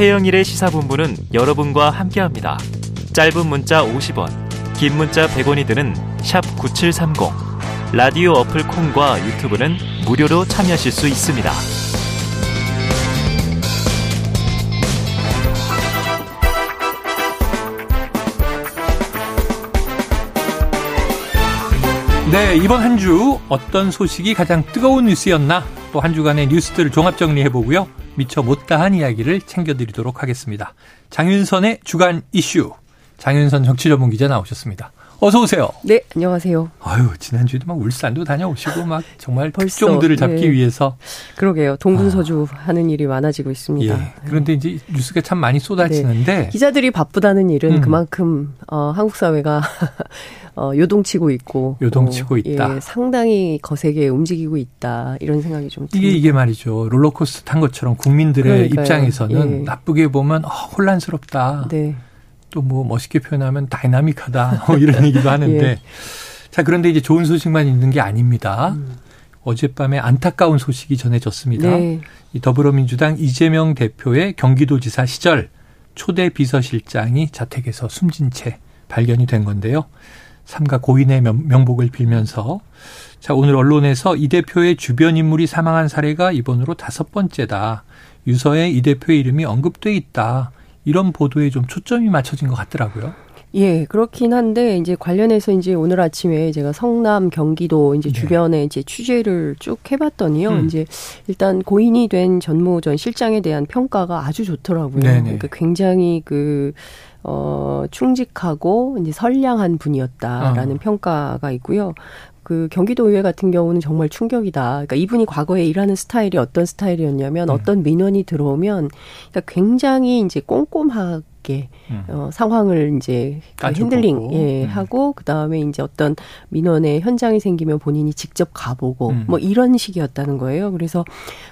최영일의 시사본부는 여러분과 함께합니다. 짧은 문자 50원, 긴 문자 100원이 드는 9730. 라디오 어플 콩과 유튜브는 무료로 참여하실 수 있습니다. 네, 이번 한 주 어떤 소식이 가장 뜨거운 뉴스였나? 또 한 주간의 뉴스들을 종합 정리해 보고요. 미처 못다한 이야기를 챙겨드리도록 하겠습니다. 장윤선의 주간 이슈. 장윤선 정치 전문 기자 나오셨습니다. 어서 오세요. 네, 안녕하세요. 아유, 지난주에도 막 울산도 다녀오시고 막 정말 특종들을 잡기 네. 위해서. 그러게요. 동분서주 아. 하는 일이 많아지고 있습니다. 예. 그런데 이제 뉴스가 참 많이 쏟아지는데. 네. 기자들이 바쁘다는 일은 음. 그만큼, 어, 한국 사회가 어, 요동치고 있고 요동치고 어, 있다. 예, 상당히 거세게 움직이고 있다. 이런 생각이 좀 듭니다. 이게 이게 말이죠. 롤러코스터 탄 것처럼 국민들의 그러니까요. 입장에서는 예. 나쁘게 보면 어, 혼란스럽다. 네. 또 뭐 멋있게 표현하면 다이나믹하다. 뭐 이런 얘기도 하는데 예. 자 그런데 이제 좋은 소식만 있는 게 아닙니다. 음. 어젯밤에 안타까운 소식이 전해졌습니다. 네. 이 더불어민주당 이재명 대표의 경기도지사 시절 초대 비서실장이 자택에서 숨진 채 발견이 된 건데요. 삼가 고인의 명복을 빌면서 자 오늘 언론에서 이 대표의 주변 인물이 사망한 사례가 이번으로 다섯 번째다. 유서에 이 대표의 이름이 언급돼 있다. 이런 보도에 좀 초점이 맞춰진 것 같더라고요. 예, 그렇긴 한데 이제 관련해서 이제 오늘 아침에 제가 성남, 경기도 이제 네. 주변에 이제 취재를 쭉 해봤더니요. 음. 이제 일단 고인이 된 전무전 실장에 대한 평가가 아주 좋더라고요. 네네. 그러니까 굉장히 그 어, 충직하고 이제 선량한 분이었다라는 어. 평가가 있고요. 그 경기도 의회 같은 경우는 정말 충격이다. 그러니까 이분이 과거에 일하는 스타일이 어떤 스타일이었냐면 음. 어떤 민원이 들어오면 그러니까 굉장히 이제 꼼꼼하게 음. 어, 상황을 이제 그 핸들링 예, 음. 하고 그 다음에 이제 어떤 민원의 현장이 생기면 본인이 직접 가보고 음. 뭐 이런 식이었다는 거예요. 그래서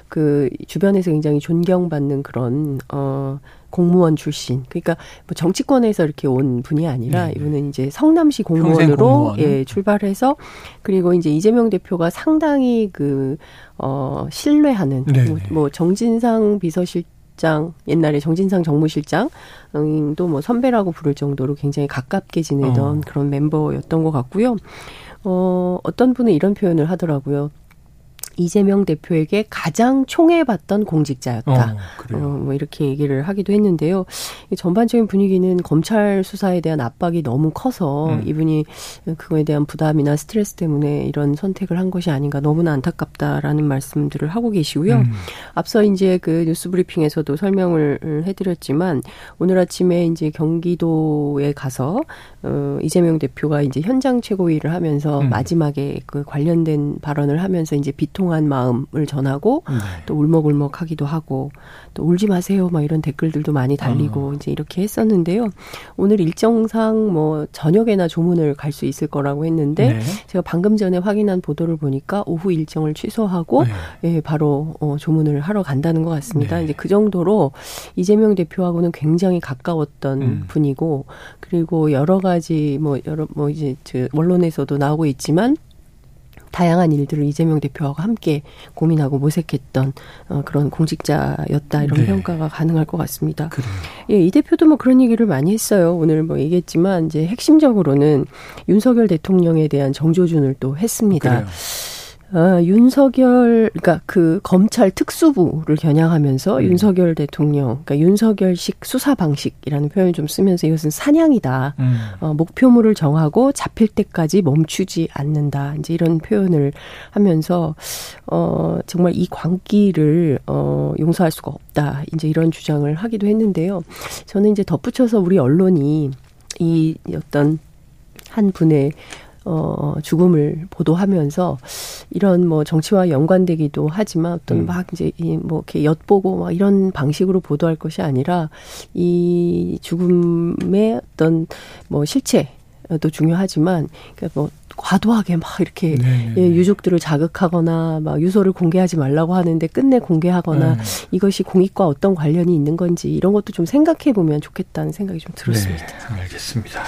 그 주변에서 굉장히 존경받는 그런 어 공무원 출신. 그러니까 뭐 정치권에서 이렇게 온 분이 아니라 네. 이분은 이제 성남시 공무원으로 예, 출발해서 그리고 이제 이재명 대표가 상당히 그 어, 신뢰하는 네. 뭐, 뭐 정진상 비서실 장 옛날에 정진상 정무실장 도 뭐 선배라고 부를 정도로 굉장히 가깝게 지내던 어. 그런 멤버였던 것 같고요. 어, 어떤 분은 이런 표현을 하더라고요. 이재명 대표에게 가장 총애받던 공직자였다. 어, 어, 뭐 이렇게 얘기를 하기도 했는데요. 전반적인 분위기는 검찰 수사에 대한 압박이 너무 커서 음. 이분이 그거에 대한 부담이나 스트레스 때문에 이런 선택을 한 것이 아닌가 너무나 안타깝다라는 말씀들을 하고 계시고요. 음. 앞서 이제 그 뉴스 브리핑에서도 설명을 해드렸지만 오늘 아침에 이제 경기도에 가서 어, 이재명 대표가 이제 현장 최고위를 하면서 음. 마지막에 그 관련된 발언을 하면서 이제 비통 한 마음을 전하고 네. 또 울먹울먹하기도 하고 또 울지 마세요 막 이런 댓글들도 많이 달리고 어. 이제 이렇게 했었는데요. 오늘 일정상 뭐 저녁에나 조문을 갈 수 있을 거라고 했는데 네. 제가 방금 전에 확인한 보도를 보니까 오후 일정을 취소하고 네. 예, 바로 어, 조문을 하러 간다는 것 같습니다. 네. 이제 그 정도로 이재명 대표하고는 굉장히 가까웠던 음. 분이고 그리고 여러 가지 뭐 여러 뭐 이제 저 언론에서도 나오고 있지만 다양한 일들을 이재명 대표하고 함께 고민하고 모색했던 어, 그런 공직자였다 이런 네. 평가가 가능할 것 같습니다. 그래요. 예, 이 대표도 뭐 그런 얘기를 많이 했어요. 오늘 뭐 얘기했지만 이제 핵심적으로는 윤석열 대통령에 대한 정조준을 또 했습니다. 그래요. 어, 윤석열, 그러니까 그 검찰 특수부를 겨냥하면서 음. 윤석열 대통령, 그러니까 윤석열식 수사 방식이라는 표현을 좀 쓰면서 이것은 사냥이다. 음. 어, 목표물을 정하고 잡힐 때까지 멈추지 않는다. 이제 이런 표현을 하면서 어, 정말 이 광기를 어, 용서할 수가 없다. 이제 이런 주장을 하기도 했는데요. 저는 이제 덧붙여서 우리 언론이 이 어떤 한 분의 어, 죽음을 보도하면서 이런 뭐 정치와 연관되기도 하지만 어떤 음. 막 이제 이뭐 이렇게 엿보고 막 이런 방식으로 보도할 것이 아니라 이 죽음의 어떤 뭐 실체 도 중요하지만 그러니까 뭐 과도하게 막 이렇게 네, 네, 예, 네. 유족들을 자극하거나 막 유서를 공개하지 말라고 하는데 끝내 공개하거나 네. 이것이 공익과 어떤 관련이 있는 건지 이런 것도 좀 생각해 보면 좋겠다는 생각이 좀 들었습니다. 네, 알겠습니다.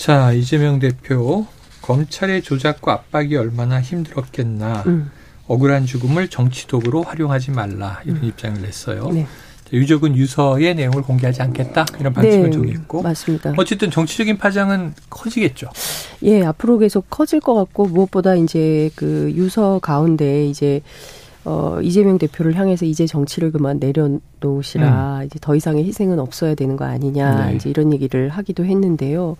자, 이재명 대표 검찰의 조작과 압박이 얼마나 힘들었겠나. 음. 억울한 죽음을 정치 도구로 활용하지 말라 이런 음. 입장을 냈어요. 네. 유족은 유서의 내용을 공개하지 않겠다 이런 방침을 네, 정했고 맞습니다. 어쨌든 정치적인 파장은 커지겠죠. 예, 앞으로 계속 커질 것 같고 무엇보다 이제 그 유서 가운데 이제 어, 이재명 대표를 향해서 이제 정치를 그만 내려놓으시라. 음. 이제 더 이상의 희생은 없어야 되는 거 아니냐. 네. 이제 이런 얘기를 하기도 했는데요.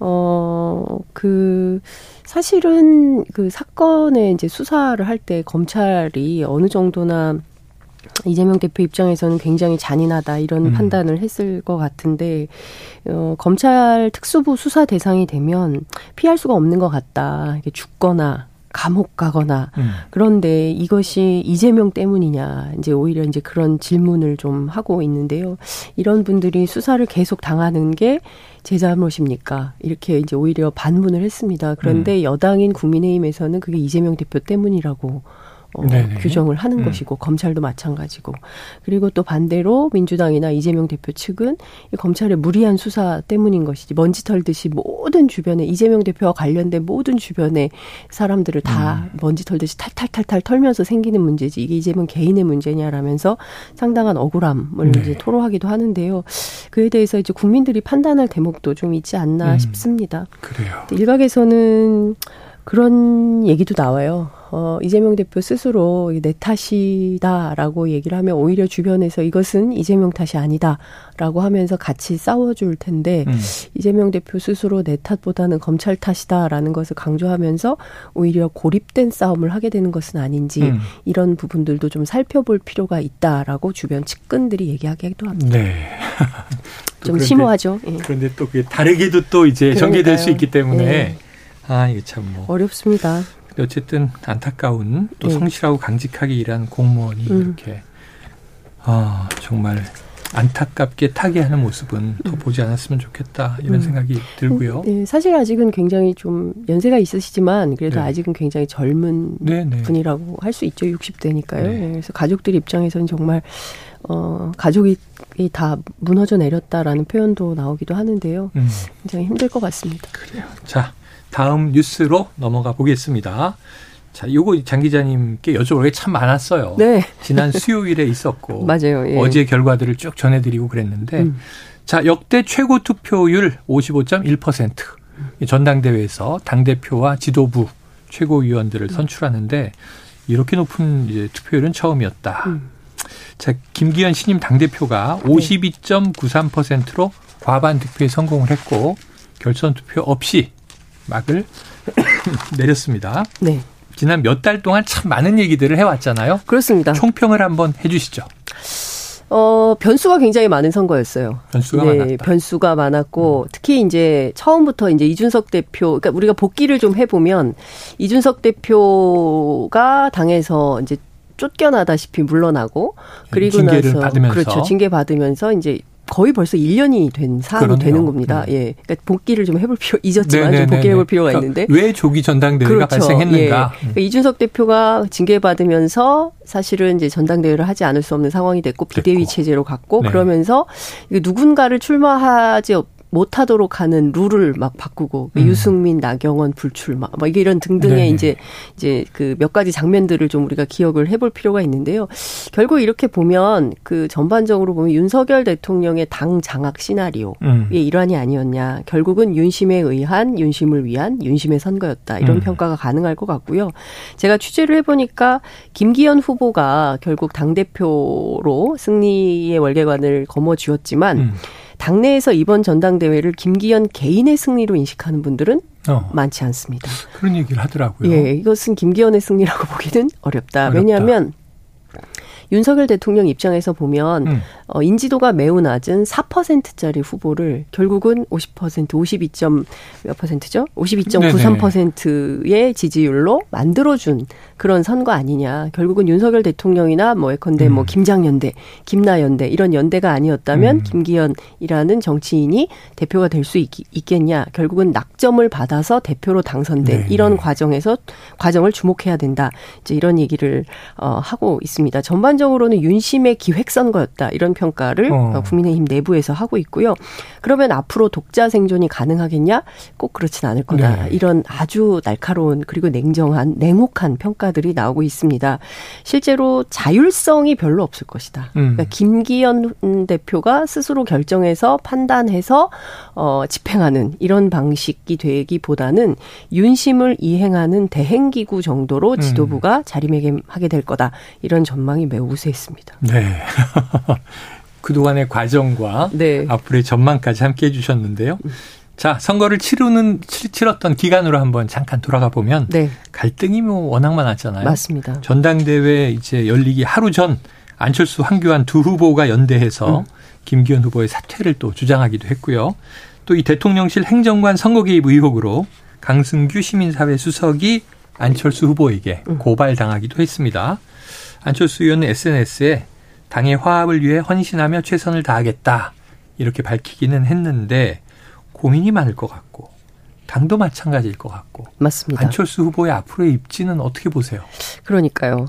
어, 그, 사실은 그 사건의 이제 수사를 할 때 검찰이 어느 정도나 이재명 대표 입장에서는 굉장히 잔인하다 이런 음. 판단을 했을 것 같은데 어, 검찰 특수부 수사 대상이 되면 피할 수가 없는 것 같다. 이게 죽거나 감옥 가거나 음. 그런데 이것이 이재명 때문이냐 이제 오히려 이제 그런 질문을 좀 하고 있는데요. 이런 분들이 수사를 계속 당하는 게 제 잘못입니까? 이렇게 이제 오히려 반문을 했습니다. 그런데 음. 여당인 국민의힘에서는 그게 이재명 대표 때문이라고 어, 규정을 하는 음. 것이고 검찰도 마찬가지고 그리고 또 반대로 민주당이나 이재명 대표 측은 이 검찰의 무리한 수사 때문인 것이지 먼지 털듯이 모든 주변에 이재명 대표와 관련된 모든 주변에 사람들을 다 음. 먼지 털듯이 탈탈탈탈 털면서 생기는 문제지 이게 이재명 개인의 문제냐라면서 상당한 억울함을 네. 이제 토로하기도 하는데요. 그에 대해서 이제 국민들이 판단할 대목도 좀 있지 않나 음. 싶습니다. 그래요. 일각에서는 그런 얘기도 나와요. 어, 이재명 대표 스스로 내 탓이다라고 얘기를 하면 오히려 주변에서 이것은 이재명 탓이 아니다라고 하면서 같이 싸워줄 텐데 음. 이재명 대표 스스로 내 탓보다는 검찰 탓이다라는 것을 강조하면서 오히려 고립된 싸움을 하게 되는 것은 아닌지 음. 이런 부분들도 좀 살펴볼 필요가 있다라고 주변 측근들이 얘기하기도 합니다. 네. 좀 그런데, 심오하죠. 예. 그런데 또 그게 다르게도 또 이제 그러니까요. 전개될 수 있기 때문에 네. 아 이게 참 뭐. 어렵습니다. 어쨌든 안타까운 또 네. 성실하고 강직하게 일한 공무원이 음. 이렇게 아 정말 안타깝게 타계하는 모습은 더 음. 보지 않았으면 좋겠다 이런 음. 생각이 들고요. 네, 사실 아직은 굉장히 좀 연세가 있으시지만 그래도 네. 아직은 굉장히 젊은 네, 네. 분이라고 할 수 있죠. 60대니까요. 네. 그래서 가족들 입장에서는 정말 어 가족이 다 무너져 내렸다라는 표현도 나오기도 하는데요. 음. 굉장히 힘들 것 같습니다. 그래요. 자, 다음 뉴스로 넘어가 보겠습니다. 자, 요거 장 기자님께 여쭤볼 게 참 많았어요. 네. 지난 수요일에 있었고 맞아요. 예. 어제 결과들을 쭉 전해드리고 그랬는데 음. 자 역대 최고 투표율 55.1% 전당대회에서 당 대표와 지도부 최고위원들을 음. 선출하는데 이렇게 높은 이제 투표율은 처음이었다. 음. 자 김기현 신임 당 대표가 52.93%로 과반 득표에 성공을 했고 결선 투표 없이 막을 내렸습니다. 네. 지난 몇 달 동안 참 많은 얘기들을 해왔잖아요. 그렇습니다. 총평을 한번 해주시죠. 어, 변수가 굉장히 많은 선거였어요. 변수가 네, 많았다. 변수가 많았고, 음. 특히 이제 처음부터 이제 이준석 대표, 그러니까 우리가 복귀를 좀 해 보면, 이준석 대표가 당에서 이제 쫓겨나다시피 물러나고, 그리고 나서, 받으면서. 그렇죠. 징계 받으면서 이제 거의 벌써 1년이 된 사안이. 되는 겁니다. 네. 예. 그러니까 복귀를 좀 해볼 필요, 잊었지만 네네네네. 좀 복귀해볼 필요가 그러니까 있는데. 왜 조기 전당대회가 그렇죠. 발생했는가. 예. 그러니까 이준석 대표가 징계받으면서 사실은 이제 전당대회를 하지 않을 수 없는 상황이 됐고 비대위 됐고. 체제로 갔고 네. 그러면서 누군가를 출마하지 못하도록 하는 룰을 막 바꾸고 음. 유승민, 나경원 불출마 뭐 이게 이런 등등의 네 이제 이제 그 몇 가지 장면들을 좀 우리가 기억을 해볼 필요가 있는데요. 결국 이렇게 보면 그 전반적으로 보면 윤석열 대통령의 당 장악 시나리오의 음. 일환이 아니었냐. 결국은 윤심에 의한 윤심을 위한 윤심의 선거였다. 이런 음. 평가가 가능할 것 같고요. 제가 취재를 해보니까 김기현 후보가 결국 당 대표로 승리의 월계관을 거머쥐었지만. 음. 당내에서 이번 전당대회를 김기현 개인의 승리로 인식하는 분들은 어. 많지 않습니다. 그런 얘기를 하더라고요. 예, 이것은 김기현의 승리라고 보기는 어렵다. 어렵다. 왜냐하면 윤석열 대통령 입장에서 보면 음. 어, 인지도가 매우 낮은 4%짜리 후보를 결국은 50% 52점 몇 퍼센트죠? 52.93%의 지지율로 만들어준 그런 선거 아니냐. 결국은 윤석열 대통령이나 뭐 예컨대 뭐 음. 뭐 김장연대, 김나연대 이런 연대가 아니었다면 음. 김기현이라는 정치인이 대표가 될 수 있겠냐. 결국은 낙점을 받아서 대표로 당선된 네. 이런 과정에서 과정을 주목해야 된다. 이제 이런 얘기를 어, 하고 있습니다. 전반적으로 는 윤심의 기획 선거였다. 이런 평가를 어. 국민의힘 내부에서 하고 있고요. 그러면 앞으로 독자 생존이 가능하겠냐? 꼭 그렇진 않을 거다. 네. 이런 아주 날카로운 그리고 냉정한 냉혹한 평가들이 나오고 있습니다. 실제로 자율성이 별로 없을 것이다. 음. 그러니까 김기현 대표가 스스로 결정해서 판단해서 어 집행하는 이런 방식이 되기보다는 윤심을 이행하는 대행기구 정도로 음. 지도부가 음. 자리매김하게 될 거다. 이런 전망이 매우 우세했습니다. 네. 그동안의 과정과 네. 앞으로의 전망까지 함께 해주셨는데요. 자, 선거를 치르는, 치렀던 기간으로 한번 잠깐 돌아가 보면 네. 갈등이 뭐 워낙 많았잖아요. 맞습니다. 전당대회 이제 열리기 하루 전 안철수, 황교안 두 후보가 연대해서 음. 김기현 후보의 사퇴를 또 주장하기도 했고요. 또 이 대통령실 행정관 선거 개입 의혹으로 강승규 시민사회 수석이 안철수 후보에게 음. 고발당하기도 했습니다. 안철수 의원은 SNS에 당의 화합을 위해 헌신하며 최선을 다하겠다. 이렇게 밝히기는 했는데 고민이 많을 것 같고 당도 마찬가지일 것 같고 맞습니다. 안철수 후보의 앞으로의 입지는 어떻게 보세요? 그러니까요.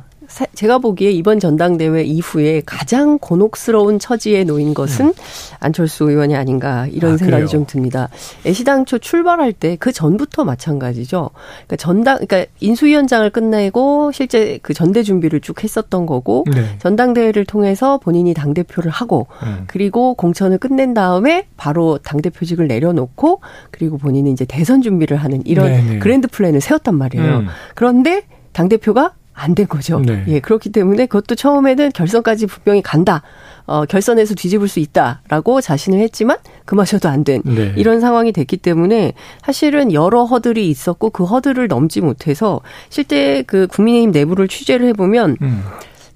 제가 보기에 이번 전당대회 이후에 가장 곤혹스러운 처지에 놓인 것은 음. 안철수 의원이 아닌가 이런 아, 생각이 그래요? 좀 듭니다. 애시당초 출발할 때 그 전부터 마찬가지죠. 그러니까 전당, 그러니까 인수위원장을 끝내고 실제 그 전대 준비를 쭉 했었던 거고 네. 전당대회를 통해서 본인이 당 대표를 하고 음. 그리고 공천을 끝낸 다음에 바로 당 대표직을 내려놓고 그리고 본인은 이제 대선 준비를 하는 이런 네네. 네. grand plan을 세웠단 말이에요. 음. 그런데 당 대표가 안 된 거죠. 네. 예, 그렇기 때문에 그것도 처음에는 결선까지 분명히 간다. 어, 결선에서 뒤집을 수 있다라고 자신을 했지만 그마저도 안된 네. 이런 상황이 됐기 때문에 사실은 여러 허들이 있었고 그 허들을 넘지 못해서 실제 그 국민의힘 내부를 취재를 해보면 음.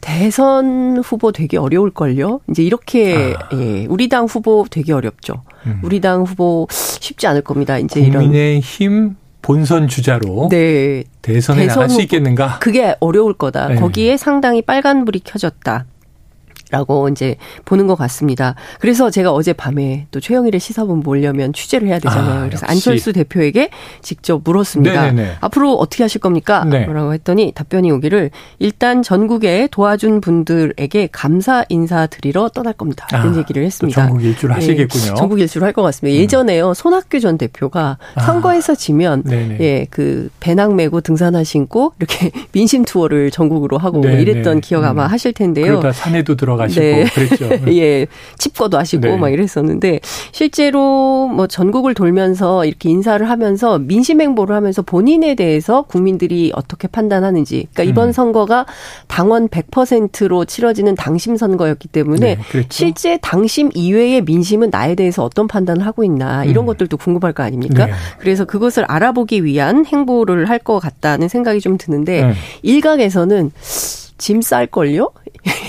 대선 후보 되게 어려울걸요. 이제 이렇게 아. 예, 우리 당 후보 되게 어렵죠. 음. 우리 당 후보 쉽지 않을 겁니다. 이제 국민의힘 이런 본선 주자로 네. 대선에 대선 나갈 수 있겠는가? 그게 어려울 거다. 네. 거기에 상당히 빨간불이 켜졌다. 라고 이제 보는 것 같습니다. 그래서 제가 어제 밤에 또 최영일의 시사본 보려면 취재를 해야 되잖아요. 아, 그래서 안철수 대표에게 직접 물었습니다. 네네네. 앞으로 어떻게 하실 겁니까? 네. 라고 했더니 답변이 오기를 일단 전국에 도와준 분들에게 감사 인사 드리러 떠날 겁니다. 이런 아, 얘기를 했습니다. 전국 일주를 하시겠군요. 예, 전국 일주를 할 것 같습니다. 음. 예전에요. 손학규 전 대표가 아. 선거에서 지면 예, 그 배낭 메고 등산화 신고 이렇게 민심 투어를 전국으로 하고 뭐 이랬던 기억 아마 음. 하실 텐데요. 그러다 산에도 들어 가시고 네. 그랬죠. 예. 칩거도 하시고 네. 막 이랬었는데 실제로 뭐 전국을 돌면서 이렇게 인사를 하면서 민심 행보를 하면서 본인에 대해서 국민들이 어떻게 판단하는지 그러니까 이번 음. 선거가 당원 100%로 치러지는 당심 선거였기 때문에 네, 그렇죠. 실제 당심 이외의 민심은 나에 대해서 어떤 판단을 하고 있나 이런 음. 것들도 궁금할 거 아닙니까? 네. 그래서 그것을 알아보기 위한 행보를 할 것 같다는 생각이 좀 드는데 네. 일각에서는 짐 쌀걸요?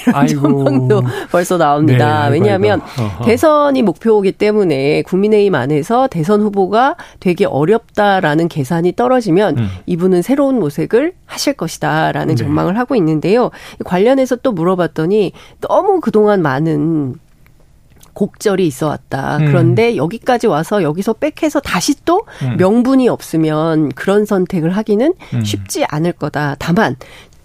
이런 전망도 벌써 나옵니다. 네, 왜냐하면 대선이 목표이기 때문에 국민의힘 안에서 대선 후보가 되게 어렵다라는 계산이 떨어지면 음. 이분은 새로운 모색을 하실 것이다라는 네. 전망을 하고 있는데요. 관련해서 또 물어봤더니 너무 그동안 많은 곡절이 있어 왔다. 음. 그런데 여기까지 와서 여기서 빽해서 다시 또 음. 명분이 없으면 그런 선택을 하기는 음. 쉽지 않을 거다. 다만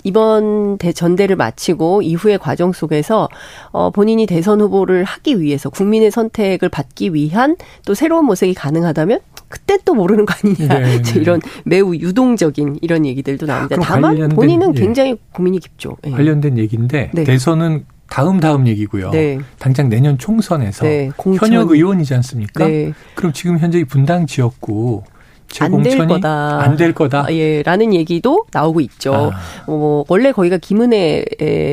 이번 대 전대를 마치고 이후의 과정 속에서 어 본인이 대선 후보를 하기 위해서 국민의 선택을 받기 위한 또 새로운 모색이 가능하다면 그때 또 모르는 거 아니냐 네, 네. 이런 매우 유동적인 이런 얘기들도 나옵니다. 다만 본인은 예. 굉장히 고민이 깊죠. 예. 관련된 얘기인데 네. 대선은 다음 다음 얘기고요. 네. 당장 내년 총선에서 네, 현역 의원이지 않습니까? 네. 그럼 지금 현재 분당 지역구 안될 거다. 안 될 거다. 아, 예, 라는 얘기도 나오고 있죠. 아. 어, 원래 거기가 김은혜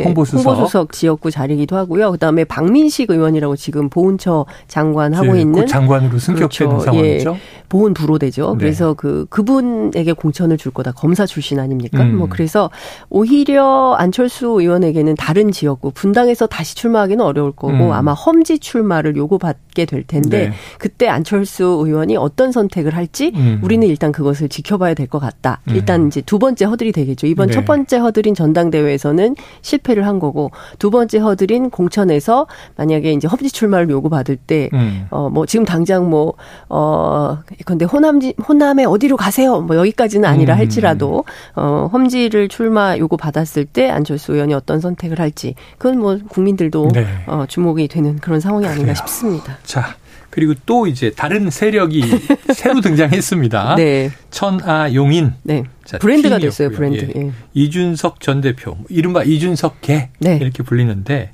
홍보수석. 홍보수석. 지역구 자리기도 하고요. 그다음에 박민식 의원이라고 지금 보훈처 장관 하고 있는 장관으로 승격되는 그렇죠. 상황이죠. 예, 보훈 부로되죠. 네. 그래서 그 그분에게 공천을 줄 거다. 검사 출신 아닙니까? 음. 뭐 그래서 오히려 안철수 의원에게는 다른 지역구 분당에서 다시 출마하기는 어려울 거고 음. 아마 험지 출마를 요구받게 될 텐데 네. 그때 안철수 의원이 어떤 선택을 할지 음. 우리는 일단 그것을 지켜봐야 될 것 같다. 음. 일단 이제 두 번째 허들이 되겠죠. 이번 네. 첫 번째 허들인 전당대회에서는 실패를 한 거고 두 번째 허들인 공천에서 만약에 이제 험지 출마를 요구받을 때, 음. 어, 뭐 지금 당장 뭐, 어, 근데 호남 호남에 어디로 가세요? 뭐 여기까지는 아니라 음. 할지라도 어 험지를 출마 요구 받았을 때 안철수 의원이 어떤 선택을 할지 그건 뭐 국민들도 네. 어 주목이 되는 그런 상황이 아닌가 그래요. 싶습니다. 자. 그리고 또 이제 다른 세력이 새로 등장했습니다. 네. 천아 용인. 네. 자, 브랜드가 됐어요, 브랜드. 예. 예. 이준석 전 대표, 이른바 이준석계 네. 이렇게 불리는데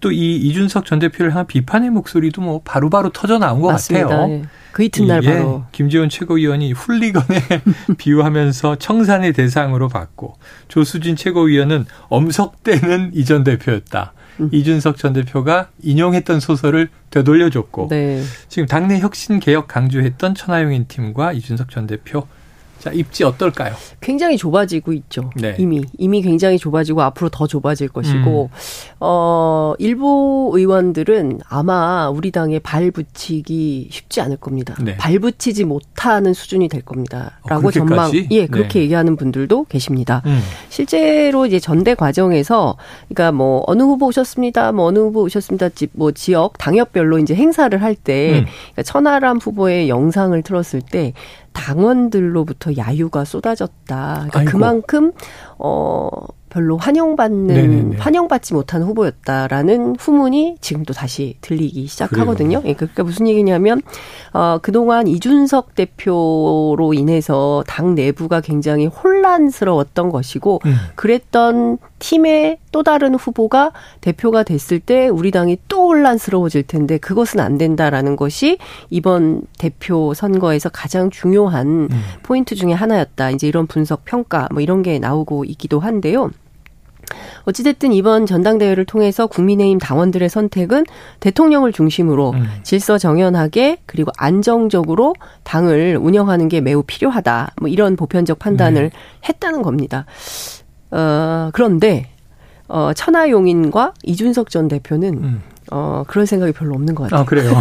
또 이 이준석 전 대표를 향한 비판의 목소리도 뭐 바로바로 터져 나온 것 맞습니다. 같아요. 예. 그 이튿날 바로 김지원 최고위원이 훌리건에 비유하면서 청산의 대상으로 받고 조수진 최고위원은 엄석대는 이 전 대표였다. 음. 이준석 전 대표가 인용했던 소설을 되돌려줬고 네. 지금 당내 혁신 개혁 강조했던 천하용인 팀과 이준석 전 대표 자, 입지 어떨까요? 굉장히 좁아지고 있죠. 네. 이미. 이미 굉장히 좁아지고 앞으로 더 좁아질 것이고, 음. 어, 일부 의원들은 아마 우리 당에 발 붙이기 쉽지 않을 겁니다. 네. 발 붙이지 못하는 수준이 될 겁니다. 어, 라고 어, 전망, 예, 그렇게 네. 얘기하는 분들도 계십니다. 음. 실제로 이제 전대 과정에서, 그러니까 뭐, 어느 후보 오셨습니다, 뭐, 어느 후보 오셨습니다, 뭐, 지역, 당협별로 이제 행사를 할 때, 음. 그러니까 천하람 후보의 영상을 틀었을 때, 당원들로부터 야유가 쏟아졌다. 그러니까 그만큼 어 별로 환영받는 네네네. 환영받지 못한 후보였다라는 후문이 지금도 다시 들리기 시작하거든요. 예, 그러니까 무슨 얘기냐면 어 그동안 이준석 대표로 인해서 당 내부가 굉장히 혼란스러웠던 것이고 음. 그랬던 팀의 또 다른 후보가 대표가 됐을 때 우리 당이 또 혼란스러워질 텐데 그것은 안 된다라는 것이 이번 대표 선거에서 가장 중요한 음. 포인트 중의 하나였다. 이제 이런 분석 평가 뭐 이런 게 나오고 있기도 한데요. 어찌됐든 이번 전당대회를 통해서 국민의힘 당원들의 선택은 대통령을 중심으로 음. 질서 정연하게 그리고 안정적으로 당을 운영하는 게 매우 필요하다. 뭐 이런 보편적 판단을 네. 했다는 겁니다. 어, 그런데 어, 천하용인과 이준석 전 대표는 음. 어, 그런 생각이 별로 없는 것 같아요. 아, 그래요?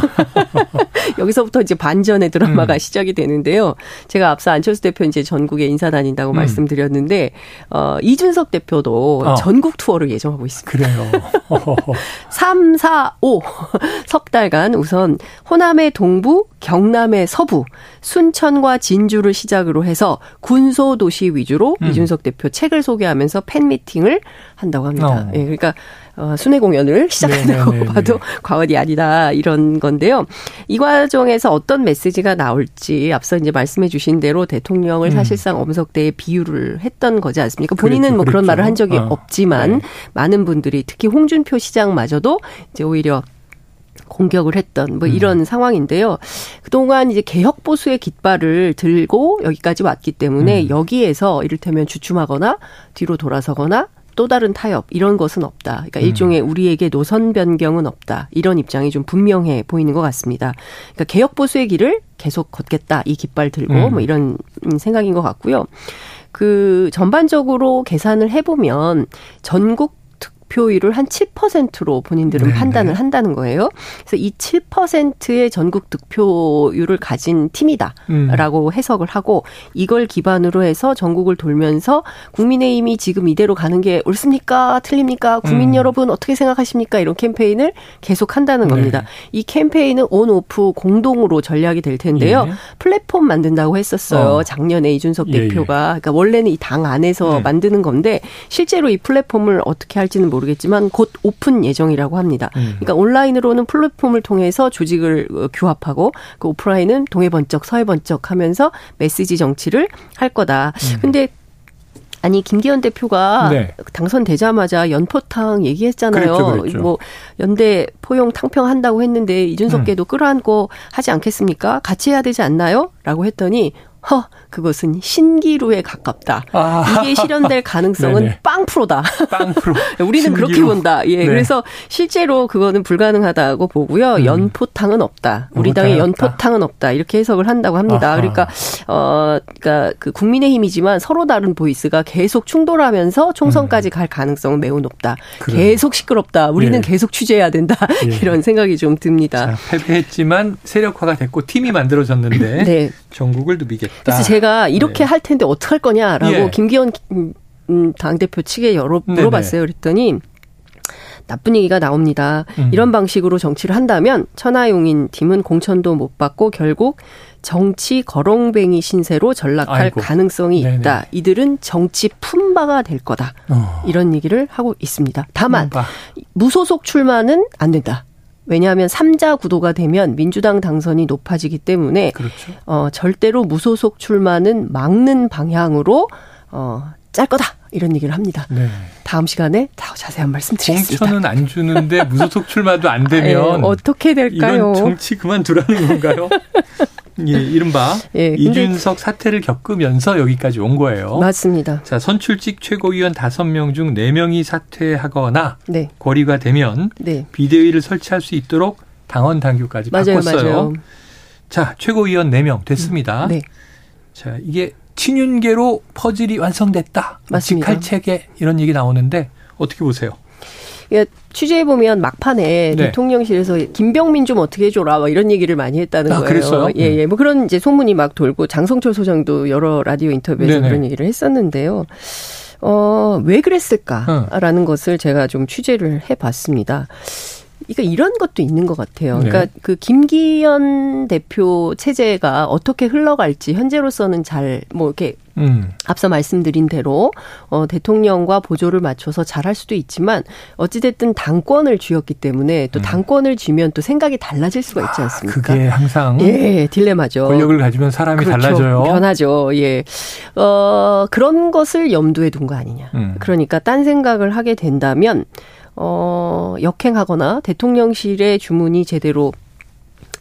여기서부터 이제 반전의 드라마가 음. 시작이 되는데요. 제가 앞서 안철수 대표 이제 전국에 인사 다닌다고 음. 말씀드렸는데, 어, 이준석 대표도 어. 전국 투어를 예정하고 있습니다. 그래요. 3, 4, 5. 석 달간 우선 호남의 동부, 경남의 서부, 순천과 진주를 시작으로 해서 군소도시 위주로 음. 이준석 대표 책을 소개하면서 팬미팅을 한다고 합니다. 어. 예, 그러니까 어, 순회 공연을 시작한다고 네네네네. 봐도 과언이 아니다 이런 건데요. 이 과정에서 어떤 메시지가 나올지 앞서 이제 말씀해 주신 대로 대통령을 음. 사실상 엄석대에 비유를 했던 거지 않습니까? 본인은 그렇죠, 뭐 그런 그렇죠. 말을 한 적이 어. 없지만 네. 많은 분들이 특히 홍준표 시장마저도 이제 오히려 공격을 했던 뭐 음. 이런 음. 상황인데요. 그동안 이제 개혁 보수의 깃발을 들고 여기까지 왔기 때문에 음. 여기에서 이를테면 주춤하거나 뒤로 돌아서거나 또 다른 타협 이런 것은 없다. 그러니까 음. 일종의 우리에게 노선 변경은 없다. 이런 입장이 좀 분명해 보이는 것 같습니다. 그러니까 개혁 보수의 길을 계속 걷겠다. 이 깃발 들고 음. 뭐 이런 생각인 것 같고요. 그 전반적으로 계산을 해보면 전국 득표율을 한 7%로 본인들은 네네. 판단을 한다는 거예요. 그래서 이 7%의 전국 득표율을 가진 팀이다라고 음. 해석을 하고 이걸 기반으로 해서 전국을 돌면서 국민의힘이 지금 이대로 가는 게 옳습니까? 틀립니까? 국민 음. 여러분 어떻게 생각하십니까? 이런 캠페인을 계속 한다는 겁니다. 네. 이 캠페인은 on off 공동으로 전략이 될 텐데요. 예. 플랫폼 만든다고 했었어요. 어. 작년에 이준석 예, 예. 대표가 그러니까 원래는 이 당 안에서 네. 만드는 건데 실제로 이 플랫폼을 어떻게 할지는 모르겠 지만 곧 오픈 예정이라고 합니다. 음. 그러니까 온라인으로는 플랫폼을 통해서 조직을 어, 규합하고 그 오프라인은 동해 번쩍 서해 번쩍 하면서 메시지 정치를 할 거다. 음. 근데 아니 김기현 대표가 네. 당선되자마자 연포탕 얘기했잖아요. 그랬죠, 그랬죠. 뭐 연대 포용 탕평 한다고 했는데 이준석께도 음. 끌어안고 하지 않겠습니까? 같이 해야 되지 않나요?라고 했더니 허 그것은 신기루에 가깝다. 아. 이게 실현될 가능성은 빵 프로다. 빵 프로. 우리는 신기루. 그렇게 본다. 예. 네. 그래서 실제로 그거는 불가능하다고 보고요. 음. 연포탕은 없다. 우리 당의 연포탕은 없다. 이렇게 해석을 한다고 합니다. 아하. 그러니까 어 그러니까 그 국민의힘이지만 서로 다른 보이스가 계속 충돌하면서 총선까지 음. 갈 가능성은 매우 높다. 그래. 계속 시끄럽다. 우리는 예. 계속 취재해야 된다. 예. 이런 생각이 좀 듭니다. 자, 패배했지만 세력화가 됐고 팀이 만들어졌는데 네. 전국을 누비겠다. 그래서 제가 이렇게 네. 할 텐데 어떡할 거냐라고 예. 김기현 음, 당대표 측에 여러 물어봤어요. 그랬더니 나쁜 얘기가 나옵니다. 음. 이런 방식으로 정치를 한다면 천하용인 팀은 공천도 못 받고 결국 정치 거렁뱅이 신세로 전락할 아이고. 가능성이 네네. 있다. 이들은 정치 품바가 될 거다. 어. 이런 얘기를 하고 있습니다. 다만 품바. 무소속 출마는 안 된다. 왜냐하면 삼자 구도가 되면 민주당 당선이 높아지기 때문에 그렇죠. 어, 절대로 무소속 출마는 막는 방향으로 어, 짤 거다. 이런 얘기를 합니다. 네. 다음 시간에 더 자세한 말씀 드리겠습니다. 공천은 안 주는데 무소속 출마도 안 되면 네, 어떻게 될까요? 이건 정치 그만두라는 건가요? 예, 이른바 예, 이준석 사태를 겪으면서 여기까지 온 거예요. 맞습니다. 자, 선출직 최고위원 5명 중 4명이 사퇴하거나 네. 거리가 되면 네. 비대위를 설치할 수 있도록 당원 당규까지 맞아요, 바꿨어요. 맞아요. 자, 최고위원 4명 됐습니다. 네. 자, 이게 친윤계로 퍼즐이 완성됐다. 맞습니다. 직할체계 이런 얘기 나오는데 어떻게 보세요? 예, 취재해 보면 막판에 네. 대통령실에서 김병민 좀 어떻게 해줘라 막 이런 얘기를 많이 했다는 아, 거예요. 그랬어요? 예, 예. 뭐 그런 이제 소문이 막 돌고 장성철 소장도 여러 라디오 인터뷰에서 네네. 그런 얘기를 했었는데요. 어, 왜 그랬을까라는 어. 것을 제가 좀 취재를 해 봤습니다. 그러니까 이런 것도 있는 것 같아요. 네. 그러니까 그 김기현 대표 체제가 어떻게 흘러갈지 현재로서는 잘 뭐 이렇게 음. 앞서 말씀드린 대로 어 대통령과 보조를 맞춰서 잘할 수도 있지만 어찌 됐든 당권을 쥐었기 때문에 또 음. 당권을 쥐면 또 생각이 달라질 수가 있지 않습니까? 아, 그게 항상 예, 딜레마죠. 권력을 가지면 사람이 그렇죠. 달라져요. 변하죠. 예. 어 그런 것을 염두에 둔 거 아니냐. 음. 그러니까 딴 생각을 하게 된다면 어, 역행하거나 대통령실의 주문이 제대로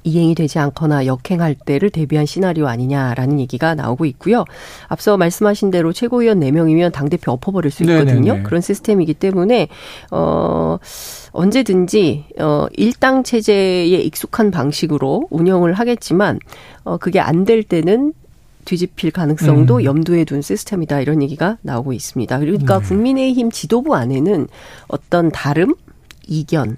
이행이 되지 않거나 역행할 때를 대비한 시나리오 아니냐라는 얘기가 나오고 있고요. 앞서 말씀하신 대로 최고위원 4명이면 당대표 엎어버릴 수 있거든요. 네네네. 그런 시스템이기 때문에, 어, 언제든지, 어, 일당 체제에 익숙한 방식으로 운영을 하겠지만, 어, 그게 안 될 때는 뒤집힐 가능성도 음. 염두에 둔 시스템이다 이런 얘기가 나오고 있습니다. 그러니까 네. 국민의힘 지도부 안에는 어떤 다름, 이견,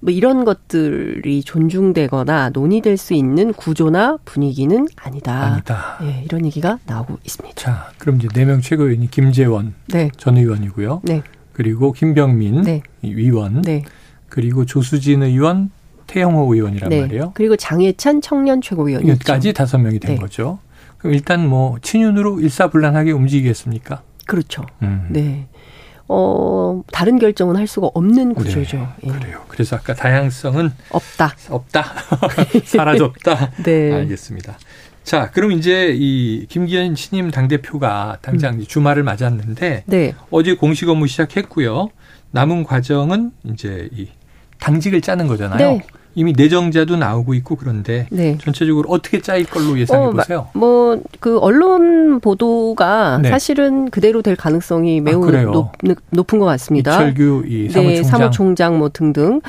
뭐 이런 것들이 존중되거나 논의될 수 있는 구조나 분위기는 아니다. 아니다. 예, 이런 얘기가 나오고 있습니다. 자, 그럼 이제 네 명 최고위원이 김재원 네. 전 의원이고요. 네. 그리고 김병민 네. 위원. 네. 그리고 조수진 의원, 태영호 의원이란 네. 말이에요. 그리고 장혜찬 청년 최고위원이죠. 여기까지 다섯 명이 된 네. 거죠. 그럼 일단 뭐 친윤으로 일사불란하게 움직이겠습니까? 그렇죠. 음. 네. 어, 다른 결정은 할 수가 없는 구조죠. 네, 그래요. 그래서 아까 다양성은 없다. 없다. 사라졌다. 네. 알겠습니다. 자, 그럼 이제 이 김기현 신임 당대표가 당장 음. 주말을 맞았는데 네. 어제 공식 업무 시작했고요. 남은 과정은 이제 이 당직을 짜는 거잖아요. 네. 이미 내정자도 나오고 있고 그런데 네. 전체적으로 어떻게 짜일 걸로 예상해 어, 보세요? 뭐 그 언론 보도가 네. 사실은 그대로 될 가능성이 아, 매우 아, 높, 높은 것 같습니다. 이철규 이 사무총장, 네, 사무총장 뭐 등등.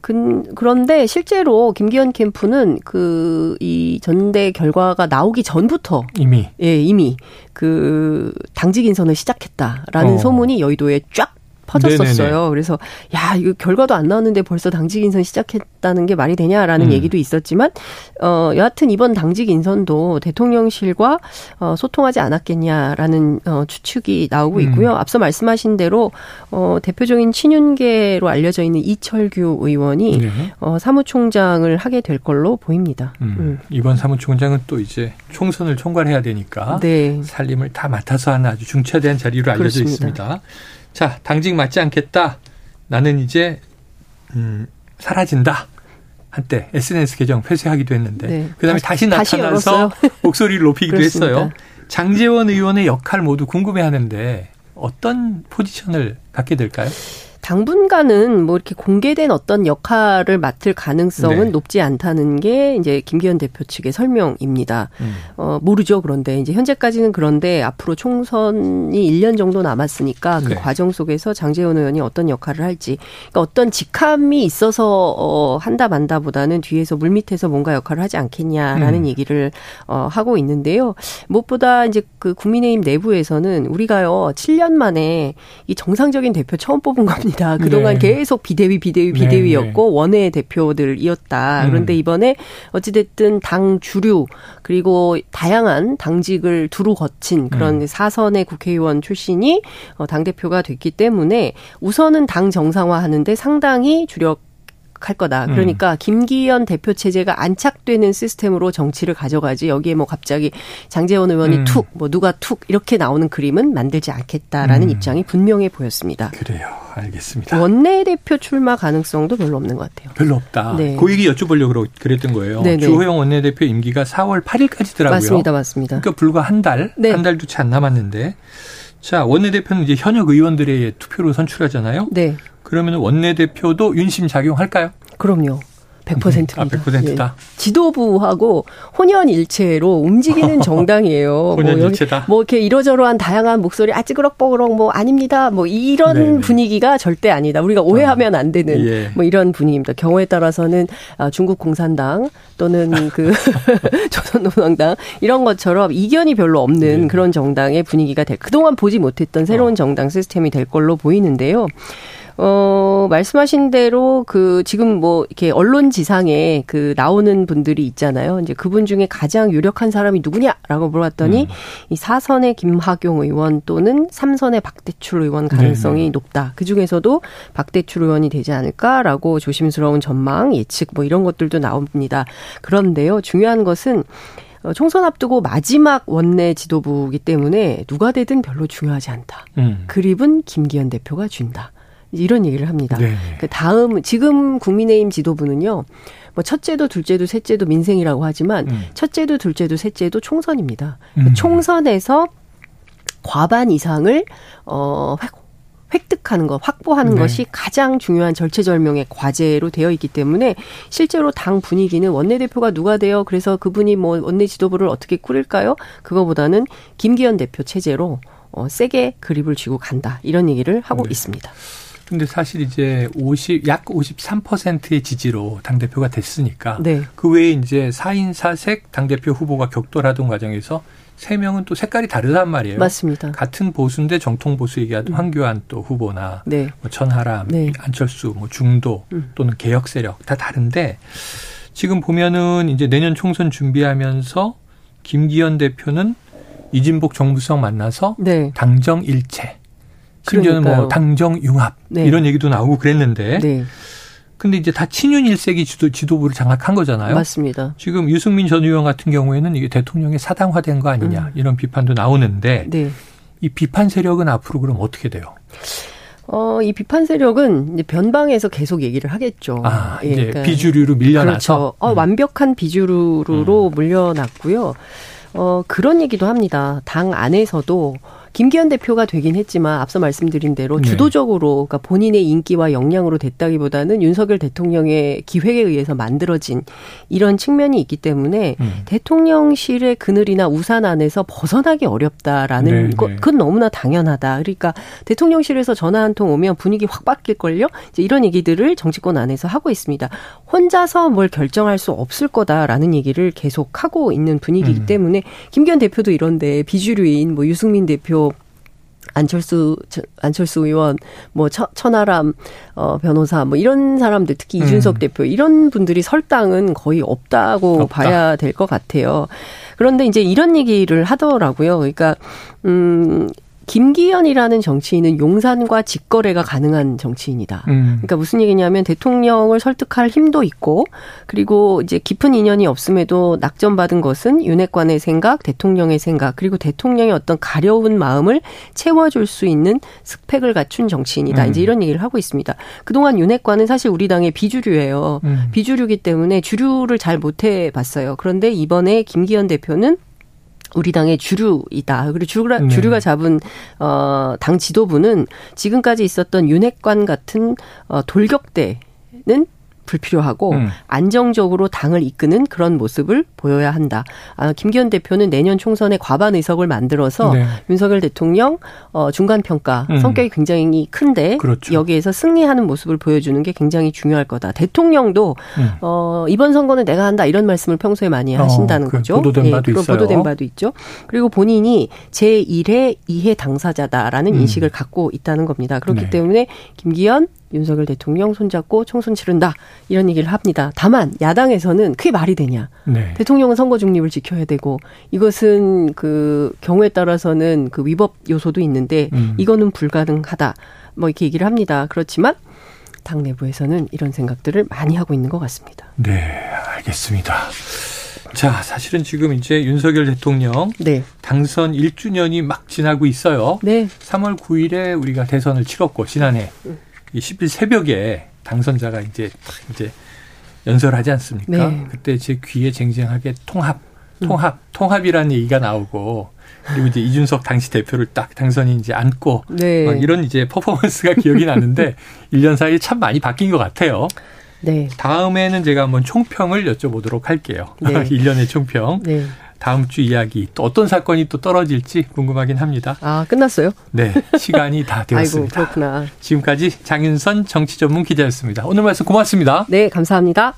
그, 그런데 실제로 김기현 캠프는 그 이 전대 결과가 나오기 전부터 이미 예 이미 그 당직 인선을 시작했다라는 어. 소문이 여의도에 쫙 퍼졌었어요. 네네네. 그래서 야 이거 결과도 안 나왔는데 벌써 당직 인선 시작했다는 게 말이 되냐라는 음. 얘기도 있었지만 어 여하튼 이번 당직 인선도 대통령실과 어 소통하지 않았겠냐라는 어 추측이 나오고 음. 있고요. 음. 앞서 말씀하신 대로 어 대표적인 친윤계로 알려져 있는 이철규 의원이 네. 어 사무총장을 하게 될 걸로 보입니다. 음. 음. 이번 사무총장은 또 이제 총선을 총괄해야 되니까 네. 살림을 다 맡아서 하는 아주 중차대한 자리로 알려져 그렇습니다. 있습니다. 자, 당직 맞지 않겠다. 나는 이제 음, 사라진다. 한때 SNS 계정 폐쇄하기도 했는데 네. 그다음에 다시, 다시 나타나서 다시 목소리를 높이기도 했어요. 장재원 의원의 역할 모두 궁금해하는데 어떤 포지션을 갖게 될까요? 당분간은 뭐 이렇게 공개된 어떤 역할을 맡을 가능성은 네. 높지 않다는 게 이제 김기현 대표 측의 설명입니다. 음. 어, 모르죠. 그런데 이제 현재까지는 그런데 앞으로 총선이 1년 정도 남았으니까 그 네. 과정 속에서 장재원 의원이 어떤 역할을 할지 그러니까 어떤 직함이 있어서 어, 한다 만다 보다는 뒤에서 물밑에서 뭔가 역할을 하지 않겠냐라는 음. 얘기를 어, 하고 있는데요. 무엇보다 이제 그 국민의힘 내부에서는 우리가요 7년 만에 이 정상적인 대표 처음 뽑은 겁니다. 아닙니다. 그동안 네. 계속 비대위, 비대위, 네, 비대위였고 네. 원외 대표들이었다. 음. 그런데 이번에 어찌됐든 당 주류 그리고 다양한 당직을 두루 거친 그런 음. 사선의 국회의원 출신이 어, 당대표가 됐기 때문에 우선은 당 정상화하는데 상당히 주력 할 거다. 음. 그러니까 음. 김기현 대표 체제가 안착되는 시스템으로 정치를 가져가지 여기에 뭐 갑자기 장재원 의원이 음. 툭, 뭐 누가 툭 이렇게 나오는 그림은 만들지 않겠다라는 음. 입장이 분명해 보였습니다. 그래요. 알겠습니다. 원내대표 출마 가능성도 별로 없는 것 같아요. 별로 없다. 네. 그 얘기 여쭤보려고 그랬던 거예요. 네네. 주호영 원내대표 임기가 4월 8일까지더라고요. 맞습니다. 맞습니다. 그러니까 불과 한 달, 네. 한 달도 채 안 남았는데 자, 원내대표는 이제 현역 의원들의 투표로 선출하잖아요. 네. 그러면 원내대표도 윤심 작용할까요? 그럼요. 100%입니다. 아, 100%다. 예. 지도부하고 혼연일체로 움직이는 정당이에요. 혼연일체다. 뭐, 뭐, 이렇게 이러저러한 다양한 목소리 아 찌그럭뻐그럭 뭐 아닙니다. 뭐 이런 네네. 분위기가 절대 아니다. 우리가 오해하면 안 되는 예. 뭐 이런 분위기입니다. 경우에 따라서는 아, 중국 공산당 또는 그 조선노동당 이런 것처럼 이견이 별로 없는 네. 그런 정당의 분위기가 될 그동안 보지 못했던 새로운 어. 정당 시스템이 될 걸로 보이는데요. 어, 말씀하신 대로 그 지금 뭐 이렇게 언론 지상에 그 나오는 분들이 있잖아요. 이제 그분 중에 가장 유력한 사람이 누구냐라고 물어봤더니 음. 이 사선의 김학용 의원 또는 삼선의 박대출 의원 가능성이 네네. 높다. 그 중에서도 박대출 의원이 되지 않을까라고 조심스러운 전망, 예측 뭐 이런 것들도 나옵니다. 그런데요, 중요한 것은 어, 총선 앞두고 마지막 원내 지도부이기 때문에 누가 되든 별로 중요하지 않다. 음. 그립은 김기현 대표가 준다. 이런 얘기를 합니다. 네. 그 다음 지금 국민의힘 지도부는요. 뭐 첫째도 둘째도 셋째도 민생이라고 하지만 음. 첫째도 둘째도 셋째도 총선입니다. 음. 총선에서 과반 이상을 어 획득하는 것, 확보하는 네. 것이 가장 중요한 절체절명의 과제로 되어 있기 때문에 실제로 당 분위기는 원내대표가 누가 되어 그래서 그분이 뭐 원내 지도부를 어떻게 꾸릴까요? 그거보다는 김기현 대표 체제로 어, 세게 그립을 쥐고 간다. 이런 얘기를 하고 네. 있습니다. 근데 사실 이제 50, 약 53%의 지지로 당대표가 됐으니까. 네. 그 외에 이제 4인 4색 당대표 후보가 격돌하던 과정에서 세 명은 또 색깔이 다르단 말이에요. 맞습니다. 같은 보수인데 정통 보수 얘기하던 음. 황교안 또 후보나 네. 뭐 천하람, 네. 안철수, 뭐 중도 음. 또는 개혁 세력 다 다른데 지금 보면은 이제 내년 총선 준비하면서 김기현 대표는 이진복 정부성 만나서 네. 당정 일체 심지어는 뭐 당정 융합 네. 이런 얘기도 나오고 그랬는데 네. 근데 이제 다 친윤 일색이 지도, 지도부를 장악한 거잖아요. 맞습니다. 지금 유승민 전 의원 같은 경우에는 이게 대통령의 사당화된 거 아니냐 음. 이런 비판도 나오는데 네. 이 비판 세력은 앞으로 그럼 어떻게 돼요? 어, 이 비판 세력은 이제 변방에서 계속 얘기를 하겠죠. 아, 예, 이제 그러니까 비주류로 밀려나서. 그렇죠. 어, 음. 완벽한 비주류로 음. 물려났고요. 어, 그런 얘기도 합니다. 당 안에서도 김기현 대표가 되긴 했지만 앞서 말씀드린 대로 네. 주도적으로 그러니까 본인의 인기와 역량으로 됐다기보다는 윤석열 대통령의 기획에 의해서 만들어진 이런 측면이 있기 때문에 음. 대통령실의 그늘이나 우산 안에서 벗어나기 어렵다라는 네, 것 네. 그건 너무나 당연하다. 그러니까 대통령실에서 전화 한 통 오면 분위기 확 바뀔 걸요? 이제 이런 얘기들을 정치권 안에서 하고 있습니다. 혼자서 뭘 결정할 수 없을 거다라는 얘기를 계속 하고 있는 분위기이기 음. 때문에 김기현 대표도 이런데 비주류인 뭐 유승민 대표 안철수 안철수 의원 뭐 처, 천하람 어 변호사 뭐 이런 사람들 특히 이준석 음. 대표 이런 분들이 설당은 거의 없다고 없다. 봐야 될 것 같아요. 그런데 이제 이런 얘기를 하더라고요. 그러니까 음 김기현이라는 정치인은 용산과 직거래가 가능한 정치인이다. 음. 그러니까 무슨 얘기냐면 대통령을 설득할 힘도 있고 그리고 이제 깊은 인연이 없음에도 낙점받은 것은 윤핵관의 생각, 대통령의 생각, 그리고 대통령의 어떤 가려운 마음을 채워줄 수 있는 스펙을 갖춘 정치인이다. 음. 이제 이런 얘기를 하고 있습니다. 그동안 윤핵관은 사실 우리 당의 비주류예요. 음. 비주류기 때문에 주류를 잘 못해 봤어요. 그런데 이번에 김기현 대표는 우리 당의 주류이다. 그리고 주류가, 네. 주류가 잡은 어, 당 지도부는 지금까지 있었던 윤핵관 같은 어, 돌격대는 불필요하고 음. 안정적으로 당을 이끄는 그런 모습을 보여야 한다. 아, 김기현 대표는 내년 총선에 과반 의석을 만들어서 네. 윤석열 대통령 어, 중간 평가 음. 성격이 굉장히 큰데 그렇죠. 여기에서 승리하는 모습을 보여주는 게 굉장히 중요할 거다. 대통령도 음. 어, 이번 선거는 내가 한다 이런 말씀을 평소에 많이 어, 하신다는 어, 그 거죠. 보도된 예, 바도 있어요. 보도된 바도 있죠. 그리고 본인이 제 1회 2회 당사자다라는 음. 인식을 갖고 있다는 겁니다. 그렇기 네. 때문에 김기현 윤석열 대통령 손잡고 총선 치른다 이런 얘기를 합니다. 다만 야당에서는 그게 말이 되냐? 네. 대통령은 선거 중립을 지켜야 되고 이것은 그 경우에 따라서는 그 위법 요소도 있는데 음. 이거는 불가능하다. 뭐 이렇게 얘기를 합니다. 그렇지만 당 내부에서는 이런 생각들을 많이 하고 있는 것 같습니다. 네, 알겠습니다. 자, 사실은 지금 이제 윤석열 대통령 네. 당선 1주년이 막 지나고 있어요. 네. 3월 9일에 우리가 대선을 치렀고 지난해 음. 이 10일 새벽에 당선자가 이제 이제 연설하지 않습니까? 네. 그때 제 귀에 쟁쟁하게 통합, 통합, 음. 통합이라는 얘기가 나오고 그리고 이제 이준석 당시 대표를 딱 당선이 이제 안고 네. 이런 이제 퍼포먼스가 기억이 나는데 1년 사이에 참 많이 바뀐 것 같아요. 네. 다음에는 제가 한번 총평을 여쭤보도록 할게요. 네. 1년의 총평. 네. 다음 주 이야기 또 어떤 사건이 또 떨어질지 궁금하긴 합니다. 아, 끝났어요? 네. 시간이 다 되었습니다. 아이고, 그렇구나. 지금까지 장윤선 정치 전문 기자였습니다. 오늘 말씀 고맙습니다. 네, 감사합니다.